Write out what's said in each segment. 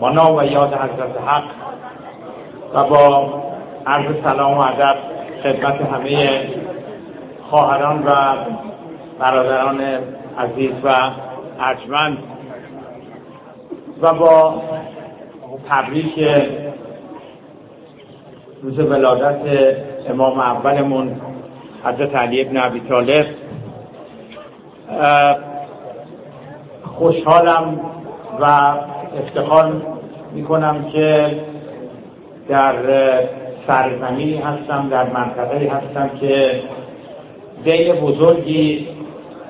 با نام و یاد حضرت حق و با عرض سلام و ادب خدمت همه خواهران و برادران عزیز و ارجمند و با تبریک روز ولادت امام اولمون حضرت علی ابن ابی طالب. خوشحالم و افتخار می‌کنم که در سرزمینی هستم در منطقه هستم که دین بزرگی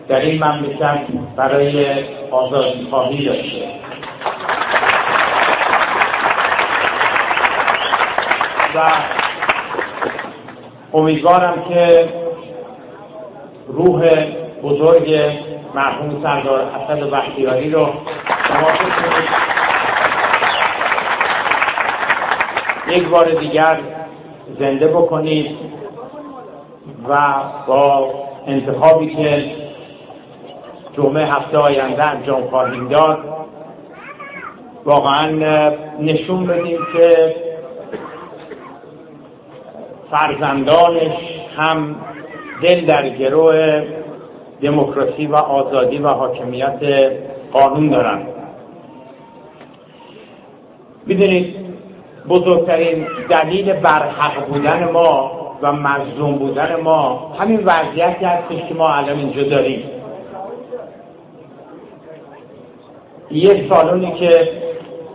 در این مملکت برای آزادی خواهی داشته. و امیدوارم که روح بزرگ مرحوم سردار اسد بختیاری رو یک بار دیگر زنده بکنید و با انتخابی که جمعه هفته آینده انجام خواهیم داد واقعا نشون بدیم که فرزندانش هم دل در گروه دموکراسی و آزادی و حاکمیت قانون دارن می‌دونید بزرگترین دلیل برحق بودن ما و مظلوم بودن ما همین وضعیتی هستش که ما الان اینجا داریم. یک سالونی که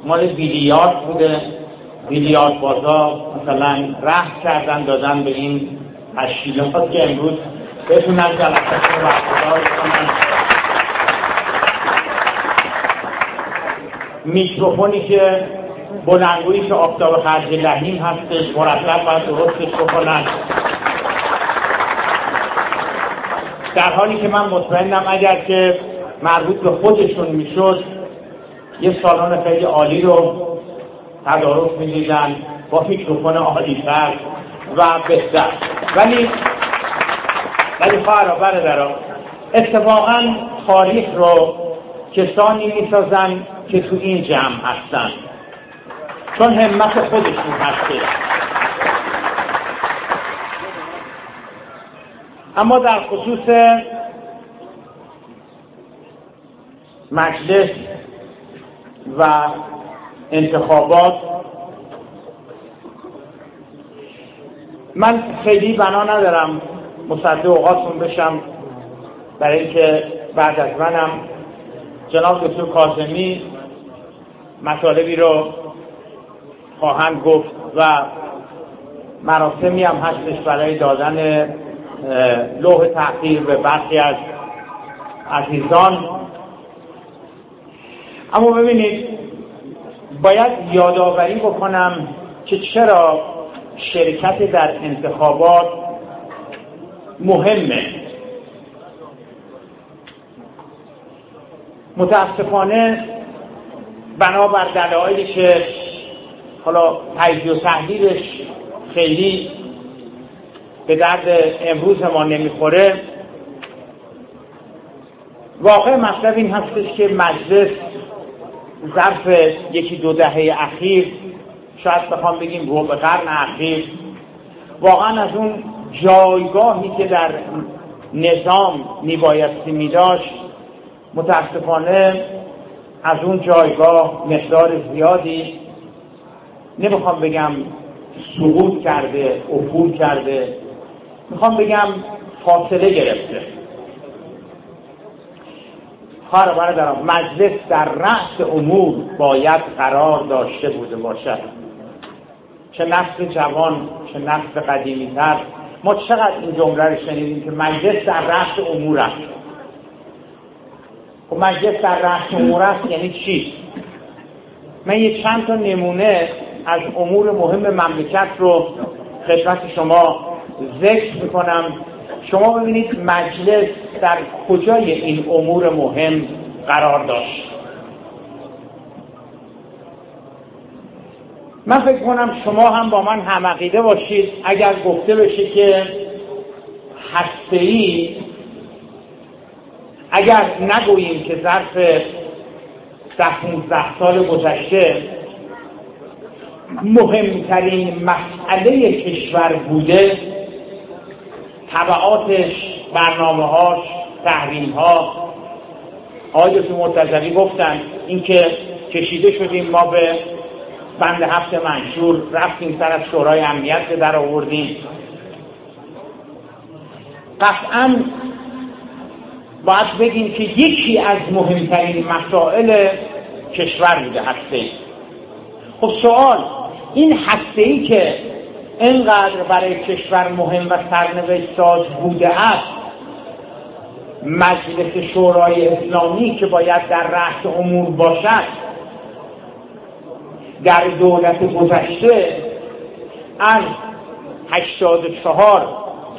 مال بیلیارد بوده بیلیارد بازا مثلا رحم کردن دادن به این تشکیلات که امروز بتونن جلسه برگزار کنن میکروفونی که بلندگویی که آفتاب خرج لحیم هستش مرتب باید درستش بکنن. در حالی که من مطمئنم اگر که مربوط به خودشون می‌شد یه سالن خیلی عالی رو تدارک می‌دیدن با میکروفون عالیتر و بهتر. ولی ولی خواهر برادران اتفاقا تاریخ رو کسانی می‌سازن که تو این جمع هستن. چون همت خودشون هسته اما در خصوص مجلس و انتخابات من خیلی بنا ندارم مصدق اوقاتون بشم برای اینکه بعد از منم جناب دکتر کاظمی مطالبی رو خواهند گفت و مراسمی هم هستش برای دادن لوح تحقیر به برخی از عزیزان. اما ببینید باید یادآوری بکنم که چرا شرکت در انتخابات مهمه. متاسفانه بنابر دلایلی که حالا تجزیه و تحلیلش خیلی به درد امروز ما نمی‌خوره. واقع مطلب این هستش که مجلس ظرف یکی دو دهه اخیر شاید بخوام بگیم رو به قرن اخیر واقعا از اون جایگاهی که در نظام میبایستی می داشت متاسفانه از اون جایگاه مقدار زیادی نمی‌خوام بگم سقوط کرده افول کرده. می‌خوام بگم فاصله گرفته. خواهر برادرم مجلس در رأس امور باید قرار داشته بوده باشد. چه نسل جوان چه نسل قدیمی تر ما چقدر این جمله رو شنیدیم که مجلس در رأس امور است. خب مجلس در رأس امور است یعنی چی؟ من یه چند تا نمونه از امور مهم مملکت رو خدمت شما ذکر می‌کنم. شما ببینید مجلس در کجای این امور مهم قرار داشت. من فکر کنم شما هم با من همعقیده باشید. اگر گفته بشه که هسته اگر نگوییم که ظرف 15 سال گذشته مهمترین مسئله کشور بوده طبعاتش برنامه هاش تحریم ها آقای مرتضوی گفتن اینکه کشیده شدیم ما به بند هفت منشور رفتیم سر از شورای امنیت در آوردیم. قطعا باید بگیم که یکی از مهمترین مسائل کشور بوده هسته. خب سوال این هسته ای که اینقدر برای کشور مهم و سرنوشت ساز بوده است مجلس شورای اسلامی که باید در رأس امور باشد در دولت گذشته از 84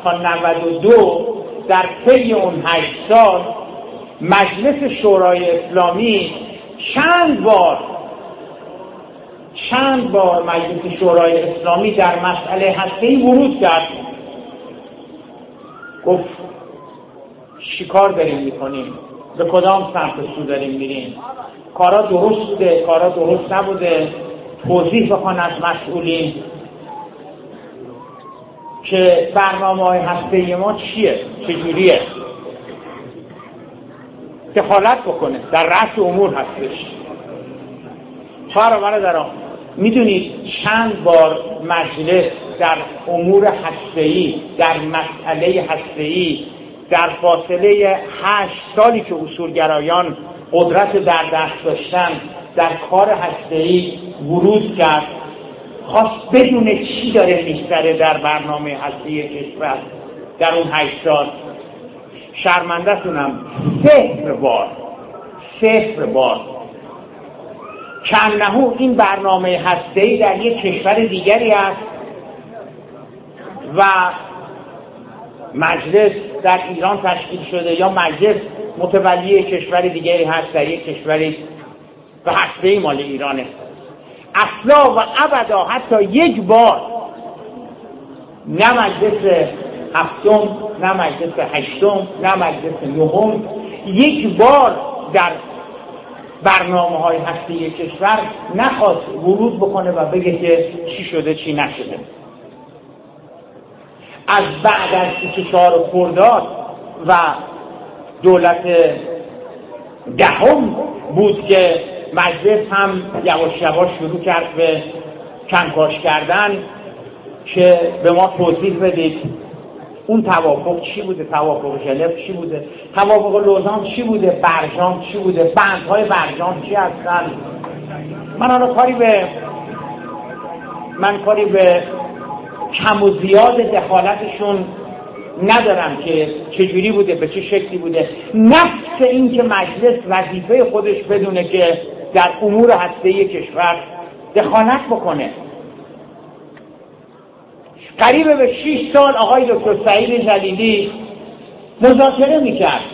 تا 92 در طی اون هشت سال مجلس شورای اسلامی چند بار چند بار مجلس شورای اسلامی در مسئله هسته ورود کرد. گفت شکار داریم می‌کنیم؟ به کدام سمت سو داریم میریم؟ کارا درست بوده کارا درست نبوده. توضیح بخوان از مسئولین که برنامه های هسته ما چیه چجوریه؟ دخالت بکنه در رأس امور هستش. چهار در می‌دونید چند بار مجلس در امور هسته‌ای در مسئله هسته‌ای در فاصله هشت سالی که اصولگرایان قدرت در دست داشتن در کار هسته‌ای ورود کرد. خواست بدون چی داره میگذره در برنامه هسته کشور در اون هشت سال. شرمنده صفر بار. صفر بار. کنهو این برنامه هسته در یک کشور دیگری است و مجلس در ایران تشکیل شده یا مجلس متولی کشور دیگری هست در یک کشوری و هسته مال ایرانه. اصلا و ابدا حتی یک بار نه مجلس هفتم نه مجلس هشتم نه مجلس نهم یک بار در برنامه های هسته کشور نخواست ورود بکنه و بگه که چی شده چی نشده. از بعد از 24 خرداد و دولت دهم بود که مجلس هم یواش یواش شروع کرد به کنکاش کردن که به ما توضیح بدید. اون توافق چی بوده؟ توافق ژنو چی بوده؟ توافق لوزان چی بوده؟ برجام چی بوده؟ بندهای برجام چی هستن؟ من حالا کاری به من کاری به کم و زیاد دخالتشون ندارم که چجوری بوده به چه شکلی بوده. نفس این که مجلس وظیفه خودش بدونه که در امور هسته کشور دخالت بکنه. قریب به 6 سال آقای دکتر سعید جلیلی مذاکره می‌کرد.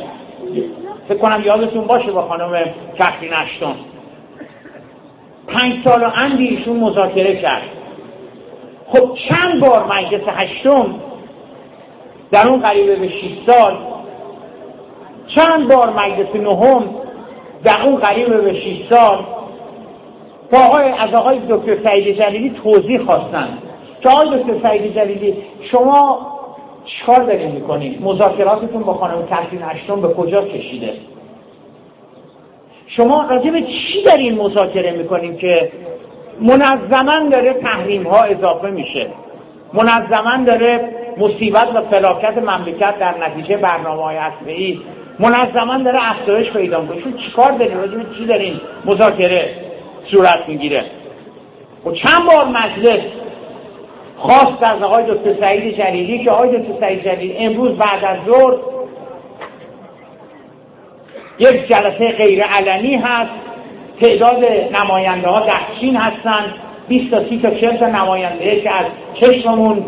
فکر کنم یادتون باشه با خانم کفرین اشتون پنج سال و اندی ایشون مذاکره کرد. خب چند بار مجلس هشتم در اون قریبه به 6 سال چند بار مجلس نهم در اون قریبه به 6 سال با آقای از آقای دکتر سعید جلیلی توضیح خواستن. که آقای دکتر سعید جلیلی شما چیکار دارین می‌کنید مذاکراتتون با خانم کسرین اشتون به کجا کشیده؟ شما راجع به چی دارین مذاکره می‌کنیم که منظما داره تحریم ها اضافه میشه؟ منظما داره مصیبت و فلاکت مملکت در نتیجه برنامه های اصلی منظما داره افزایش پیدا می‌کنه. چون چیکار دارین؟ راجع به چی دارین مذاکره صورت می‌گیره؟ و چند بار مجلس خواست از آقای دکتر سعید جلیلی که آقای دکتر سعید جلیلی امروز بعد از ظهر یک جلسه غیر علنی هست. تعداد نماینده ها دستچین هستند. 20 تا 30 تا 40 تا نماینده که از چشممون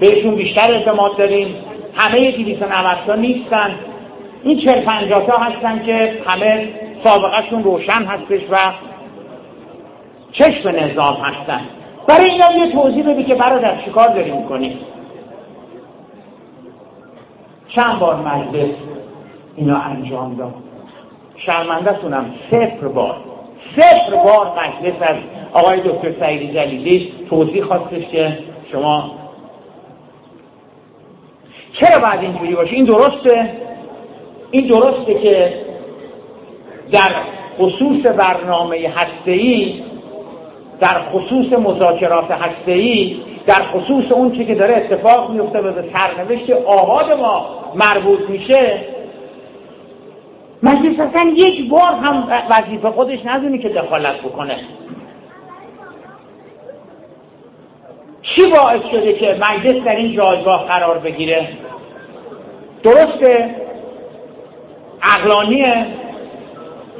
بهشون بیشتر اعتماد داریم. همه 290 تا نیستن. این 40 50 تا هستن که همه سابقهشون روشن هستش و چشم نظام هستن. برای اینا یه توضیح بدی که برادر چیکار داری می‌کنی؟ چند بار مجلس اینا انجام داد. شرمنده تونم صفر بار. صفر بار مجلس از آقای دکتر سعید جلیلی توضیح خواستش که شما چرا باید اینجوری باشه؟ این درسته؟ این درسته که در خصوص برنامه هسته‌ای در خصوص مذاکرات هسته‌ای در خصوص اون چی که داره اتفاق میفته و به سرنوشت آباد ما مربوط میشه. مجلس اصلا یک بار هم وظیفه خودش ندونی که دخالت بکنه. چی باعث شده که مجلس در این جایگاه قرار بگیره؟ درسته. اقلانیه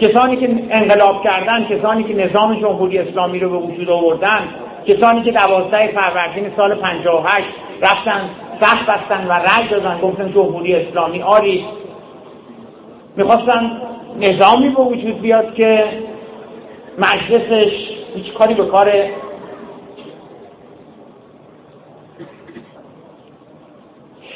کسانی که انقلاب کردن کسانی که نظام جمهوری اسلامی رو به وجود آوردن کسانی که دوازده فروردین سال 58 رفتن سخت بستن و رج دادن گفتن جمهوری اسلامی آری. می‌خواستن نظامی به وجود بیاد که مجلسش هیچ کاری به کار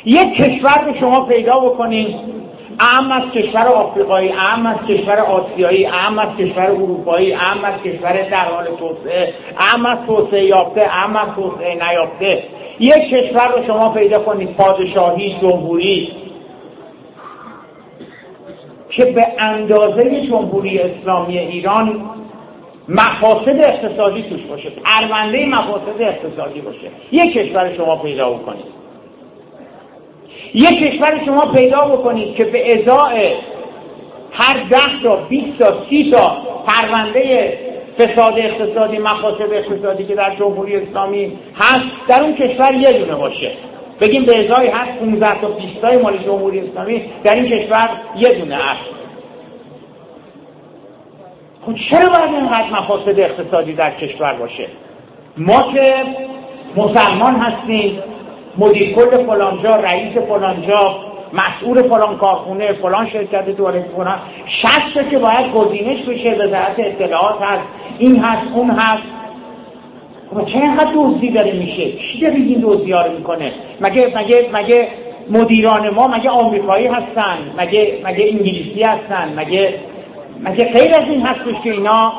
یک کشور رو شما پیدا بکنید اهم از کشور آفریقایی اهم از کشور آسیایی اهم از کشور اروپایی اهم از کشور در حال توسعه اهم از توسعه یافته اهم از توسعه نیافته. یک کشور رو شما پیدا کنید پادشاهی جمهوری که به اندازه جمهوری اسلامی ایران مفاسد اقتصادی توش باشه پرونده مفاسد اقتصادی باشه. یک کشور شما پیدا بکنید. یک کشور شما پیدا بکنید که به ازای هر ده تا 20 تا سی تا پرونده فساد اقتصادی مفاسد اقتصادی که در جمهوری اسلامی هست در اون کشور یه دونه باشه. بگیم به ازای هست 15 تا 20 تای مال جمهوری اسلامی در این کشور یه دونه هست. خب چرا باید اینقدر مفاسد اقتصادی در کشور باشه؟ ما که مسلمان هستیم مدیر کل فلانجا رئیس فلانجا مسئول فلان کارخونه فلان شرکت دوره فلان شخصه که باید گزینش بشه وزارت اطلاعات هست این هست اون هست. خب چه اینقدر دزدی داره میشه؟ چی داره این دزدی رو می‌کنه؟ مگه مگه مگه مدیران ما مگه آمریکایی هستن؟ مگه مگه انگلیسی هستن؟ مگه مگه غیر از این هستش که اینا؟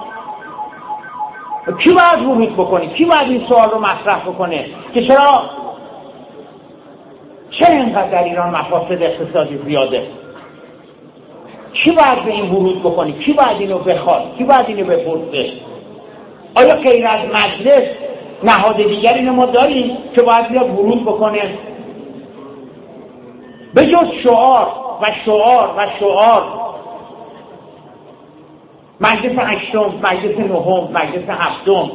کی باید ورود بکنه؟ کی باید این سوال رو مطرح بکنه؟ که چرا چه اینقدر در ایران مفاسد اقتصادی زیاده؟ کی باید به این ورود بکنی کی باید اینو بخواد؟ کی باید اینو بپرسه؟ آیا غیر از مجلس نهاد دیگری ما داریم که باید بیاد ورود بکنه؟ به جز شعار و شعار و شعار. مجلس هشتم مجلس نهم مجلس هفتم.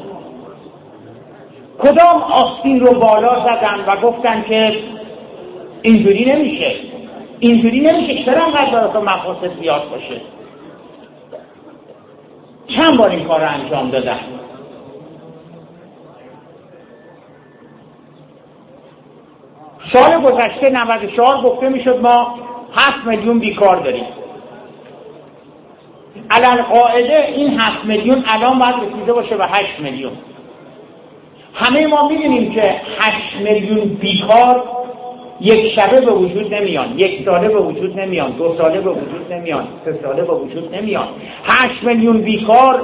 کدام آستین رو بالا زدن و گفتن که اینجوری نمیشه. اینجوری نمیشه چرا انقدر تو مقاصد زیاد باشه؟ چند بار این کار رو انجام دادن سال گذشته 94 گفته می‌شد ما 7 میلیون بیکار داریم. الان قاعده این 7 میلیون الان باید رسیده باشه به 8 میلیون. همه ما می‌دونیم که 8 میلیون بیکار یک شبه به وجود نمیان یک ساله به وجود نمیان دو ساله به وجود نمیان سه ساله به وجود نمیان. هشت میلیون بیکار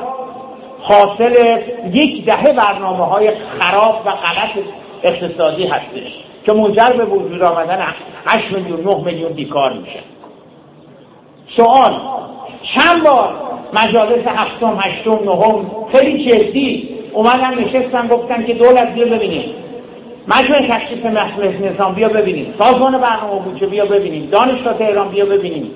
حاصل یک دهه برنامه های خراب و غلط اقتصادی هستش که منجر به وجود آمدن هشت میلیون نه میلیون بیکار میشه. سوال چند بار مجالس هفتم هشتم نهم خیلی جدی اومدن نشستن گفتن که دولت بیا ببینیم. مجموع تشخیص محصول نظام بیا ببینیم. سازمان برنامه بودجه بیا ببینیم. دانشگاه تهران بیا ببینیم.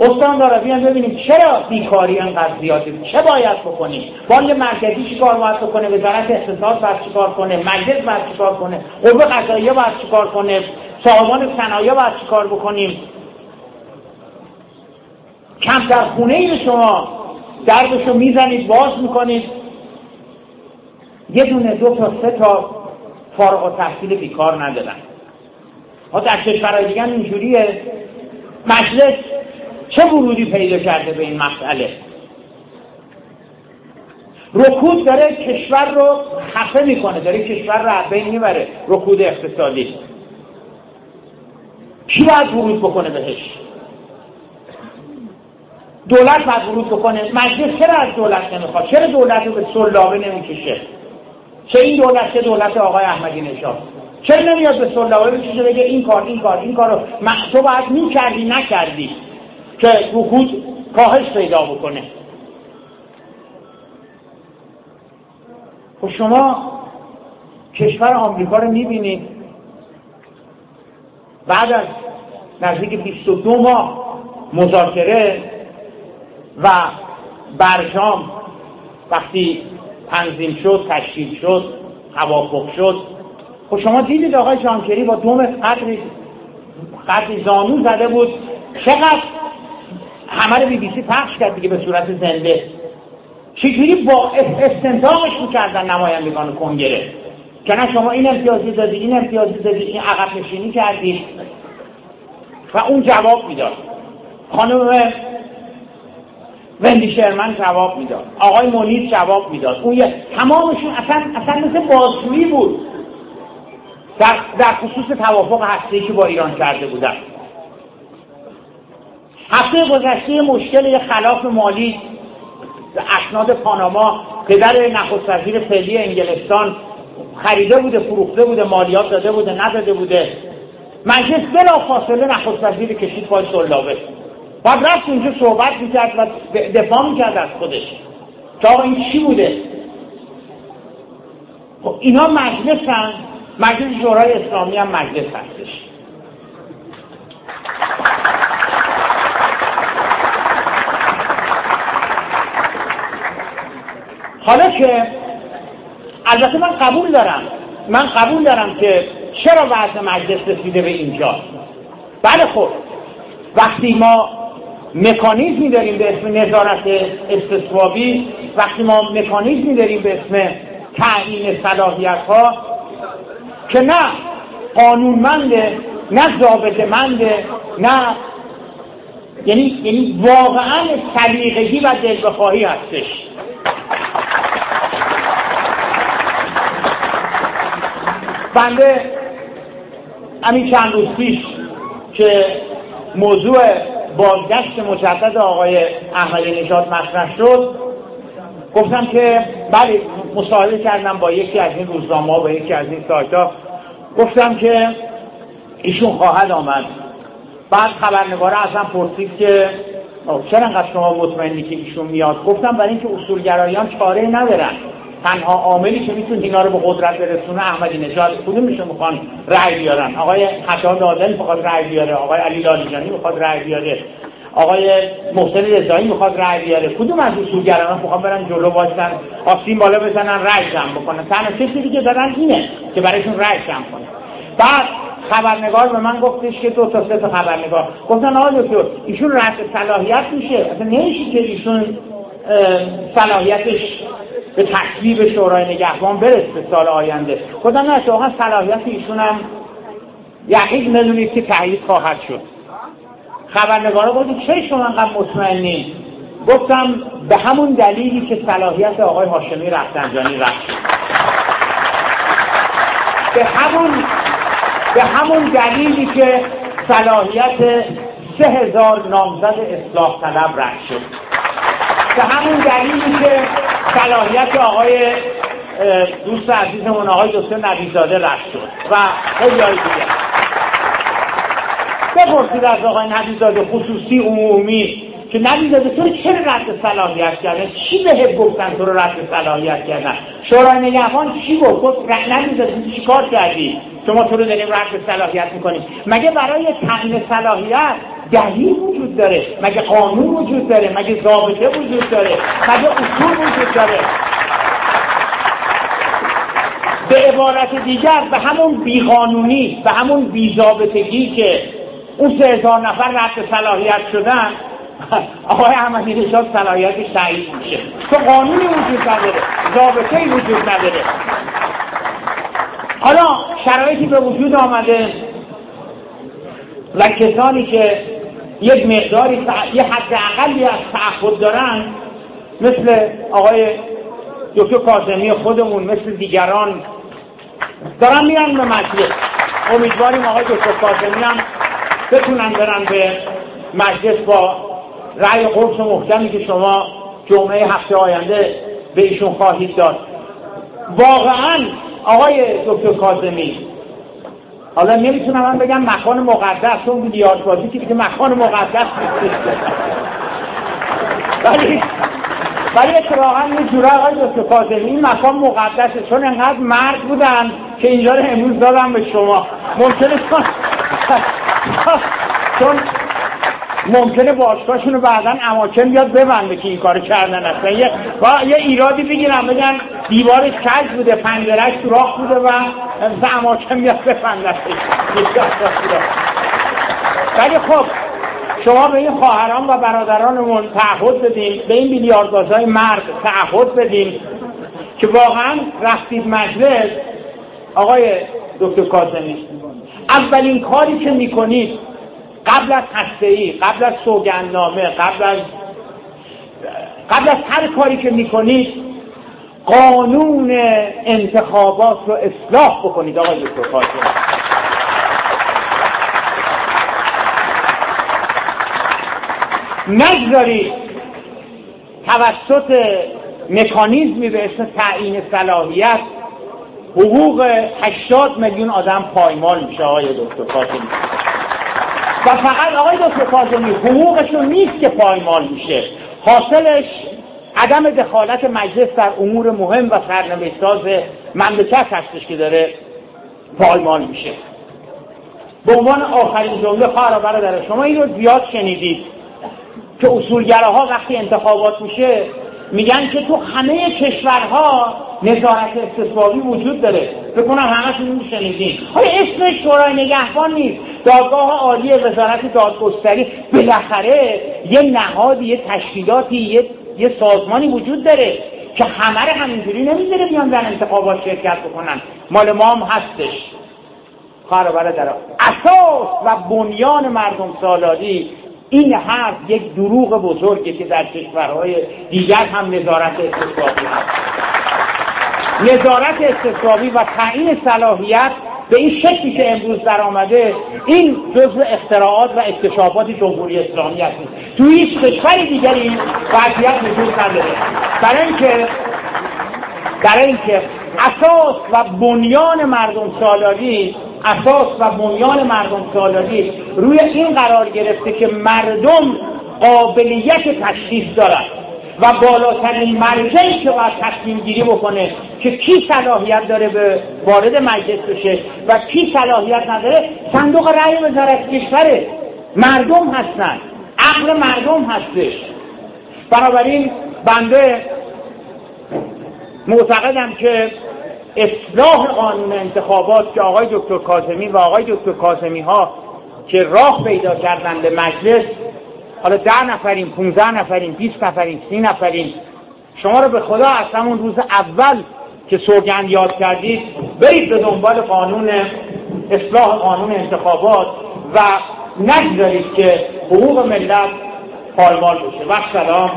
استان داره بیان ببینیم چرا بیکاری انقدر زیاده. چه باید بکنیم؟ بانک مرکزی چی کار باید بکنه؟ وزارت اقتصاد باید چی کار کنه؟ مجلس باید چی کار کنه؟ قوه قضاییه باید چی کار کنه؟ صاحبان صنایع باید چی کار بکنیم؟ کمتر خونه ای شما دردشو می‌زنید باز می‌کنید. یه دونه دو تا سه تا فارغ و تحصیل بیکار ندارن. ها در کشورهای دیگه اینجوریه. مجلس چه ورودی پیدا کرده به این مسئله؟ رکود داره کشور رو خفه می‌کنه داره کشور رو بین می‌بره رکود اقتصادی. کی باید ورود بکنه بهش؟ دولت باید ورود بکنه. مجلس چرا از دولت نمی‌خواد؟ چرا دولت رو به سلابه نمی‌کشه؟ چه این دولت چه دولت آقای احمدی نژاد. چرا نمیاد به سلابه بکشه بگه؟ این کار این کار این کارو تو باید می‌کردی نکردی که رکود کاهش پیدا بکنه. خب شما کشور آمریکا رو می‌بینید بعد از نزدیک 22 ماه مذاکره و برجام وقتی تنظیم شد تشکیل شد توافق شد. خب شما دیدید آقای جانکری با دوم قدری قدری زانو زده بود. چقدر؟ همه رو بی بی سی پخش کرد دیگه به صورت زنده. چجوری با استنتاقش می‌کردن نمایندگان کنگره؟ که نه شما این امتیازی دادی این امتیازی دادی این عقب نشینی کردی. و اون جواب می‌داد. خانم وندی شرمن جواب می‌داد. آقای مونیز جواب می‌داد. اون یه تمامشون اصلا اصلا مثل بازجویی بود. در, در خصوص توافق هسته که با ایران کرده بودن. هفته گذشته مشکل یه خلاف مالی اسناد پاناما پدر نخست وزیر فعلی انگلستان خریده بوده فروخته بوده مالیات داده بوده نداده بوده. مجلس بلا فاصله نخست وزیر کشید پای سلابه بعد رفت اونجا صحبت می‌کرد و دفاع می‌کرد از خودش. که آقا این چی بوده؟ خب اینا مجلس هم مجلس شورای اسلامی هم مجلس هستش. حالا که البته من قبول دارم. من قبول دارم که چرا وضع مجلس رسیده به اینجا؟ بله خب. وقتی ما مکانیزمی داریم به اسم نظارت استصوابی وقتی ما مکانیزمی داریم به اسم تعیین صلاحیت ها که نه قانونمنده نه ضابطه منده نه یعنی یعنی واقعا سلیقگی و دل بخواهی هستش. بنده همین چند روز پیش که موضوع بازگشت مجدد آقای احمدی نژاد مطرح شد. گفتم که بله مصاحبه کردم با یکی از این روزنامه با یکی از این سایت گفتم که ایشون خواهد آمد. بعد خبرنگاره اصلا پرسید که چرا انقدر شما مطمئنی که ایشون میاد؟ گفتم برای اینکه اصولگرایان چاره ندارن. تنها عاملی که می‌تونه اینا رو به قدرت برسونه احمدی نژاد کدومشون می‌خوان رأی بیارن. آقای خطاب عادل می‌خواد رأی بیاره. آقای علی لالیجانی می‌خواد رأی بیاره. آقای محسن رضایی می‌خواد رأی بیاره. کدوم از اصولگرایان می‌خوان برن جلو وایسن آستین بالا بزنن رأی جمع بکنن؟ تنها چیزی که دارن اینه که برایشون رأی جمع کنن. بعد خبرنگار به من گفتش که دو تا سه تا خبرنگار. گفتن آقا دکتر ایشون رد صلاحیت میشه. اصلا نمیشه که ایشون صلاحیتش به تصویب شورای نگهبان برسه سال آینده. خدا نه شما صلاحیت ایشون هم یقین بدونید که تایید خواهد شد. خبرنگارا گفتن چه شما انقدر مطمئنین گفتم به همون دلیلی که صلاحیت آقای هاشمی رفتنجانی رفت به همون به همون دلیلی که صلاحیت سه هزار نامزد اصلاح طلب رد شد. به همون دلیلی که صلاحیت آقای دوست عزیزمون آقای دکتر نبیزاده رد شد و خیلی دیگه. بپرسید از آقای نبیزاده خصوصی عمومی که نبیزاده تو چرا رد صلاحیت کردن؟ چی بهت گفتن تو رو رد صلاحیت کردن؟ شورای نگهبان چی گفت؟ گفت نبیزاده چی کار کردی؟ شما تو رو داریم رد صلاحیت می‌کنیم. مگه برای تعیین صلاحیت دلیل وجود داره. مگه قانون وجود داره؟ مگه ضابطه وجود داره؟ مگه اصول وجود داره؟ به عبارت دیگر به همون بیقانونی به همون بیضابطگی که اون سه هزار نفر رد صلاحیت شدن آقای احمدی نژاد صلاحیتش تایید میشه. تو قانونی وجود نداره ضابطه وجود نداره. حالا شرایطی به وجود آمده و کسانی که یک مقداری یه حد اقلی از تعهد دارن مثل آقای دکتر کاظمی خودمون مثل دیگران. دارن میرن به مجلس. امیدواریم آقای دکتر کاظمی هم بتونن برن به مجلس با رأی قرص محکمی که شما جمعه هفته آینده به ایشون خواهید داد. واقعا آقای دکتر کاظمی حالا نمی‌تونم من بگم مکان مقدس اون بیلیارد بازی که دیگه مکان مقدس ولی ولی اتفاقا یه جوره آقای دکتر کاظمی این مکان مقدسه چون انقدر مرد بودن که اینجا رو امروز دادم به شما. ممکنه چون ممکنه باشگاهشون رو بعدا اماکن بیاد ببنده که این کار کردن هستن یه, یه ایرادی بگیرم بگن دیوارش کج بوده پنجرش سوراخ بوده و اماکن بیاد ببنده ولی خب شما به این خواهران و برادرانمون تعهد بدین به این بیلیاردبازهای مرد تعهد بدین که واقعا رفتید مجلس. آقای دکتر کاظمی اولین کاری که می‌کنید قبل از ای قبل از سوگندنامه قبل از قبل از هر کاری که می‌کنید قانون انتخابات رو اصلاح بکنید آقای دکتر کاظمی نگذارید توسط مکانیزمی به اسم تعیین صلاحیت حقوق 80 میلیون آدم پایمال میشه آقای دکتر کاظمی و فقط آقای دکتر کاظمی حقوقشون نیست که پایمال میشه. حاصلش عدم دخالت مجلس در امور مهم و سرنوشت ساز مملکت هستش که داره پایمال میشه. به عنوان آخرین جمله خواهر برادر شما این رو زیاد شنیدید که اصولگراها وقتی انتخابات میشه میگن که تو همه کشورها نظارت استثبابی وجود داره. بکنم همشون این شنیدین. های اسم شورای نگهبان نیست. دادگاه عالی وزارت دادگستری بالاخره یه نهادی یه تشکیلاتی یه, یه سازمانی وجود داره که همه رو همینجوری نمی‌ذاره بیان در انتخابات شرکت بکنن. مال ما هم هستش. خواهر در اساس و بنیان مردم سالاری این حرف یک دروغ بزرگه که در کشورهای دیگر هم نظارت استثبابی هست. نظارت استثبابی و تعیین صلاحیت به این شکلی که امروز در آمده این جزء اختراعات و اکتشافات جمهوری اسلامی هست تو هیچ کشور دیگری این وضعیت وجود نداره. برای اینکه برای اینکه اساس و بنیان مردم سالاری اساس و بنیان مردم سالاری روی این قرار گرفته که مردم قابلیت تشخیص دارد و بالاترین مرجعی که باید تصمیم گیری بکنه که کی صلاحیت داره به وارد مجلس بشه و کی صلاحیت نداره صندوق رأی وزارت کشوره. مردم هستن عقل مردم هستش بنابراین بنده معتقدم که اصلاح قانون انتخابات که آقای دکتر کاظمی و آقای دکتر کاظمی ها که راه پیدا کردن به مجلس حالا ده نفرین، 15 نفرین، 20 نفرین، سی نفرین شما رو به خدا از همون روز اول که سوگند یاد کردید برید به دنبال قانون اصلاح قانون انتخابات و نگذارید که حقوق ملت پایمال بشه. و سلام.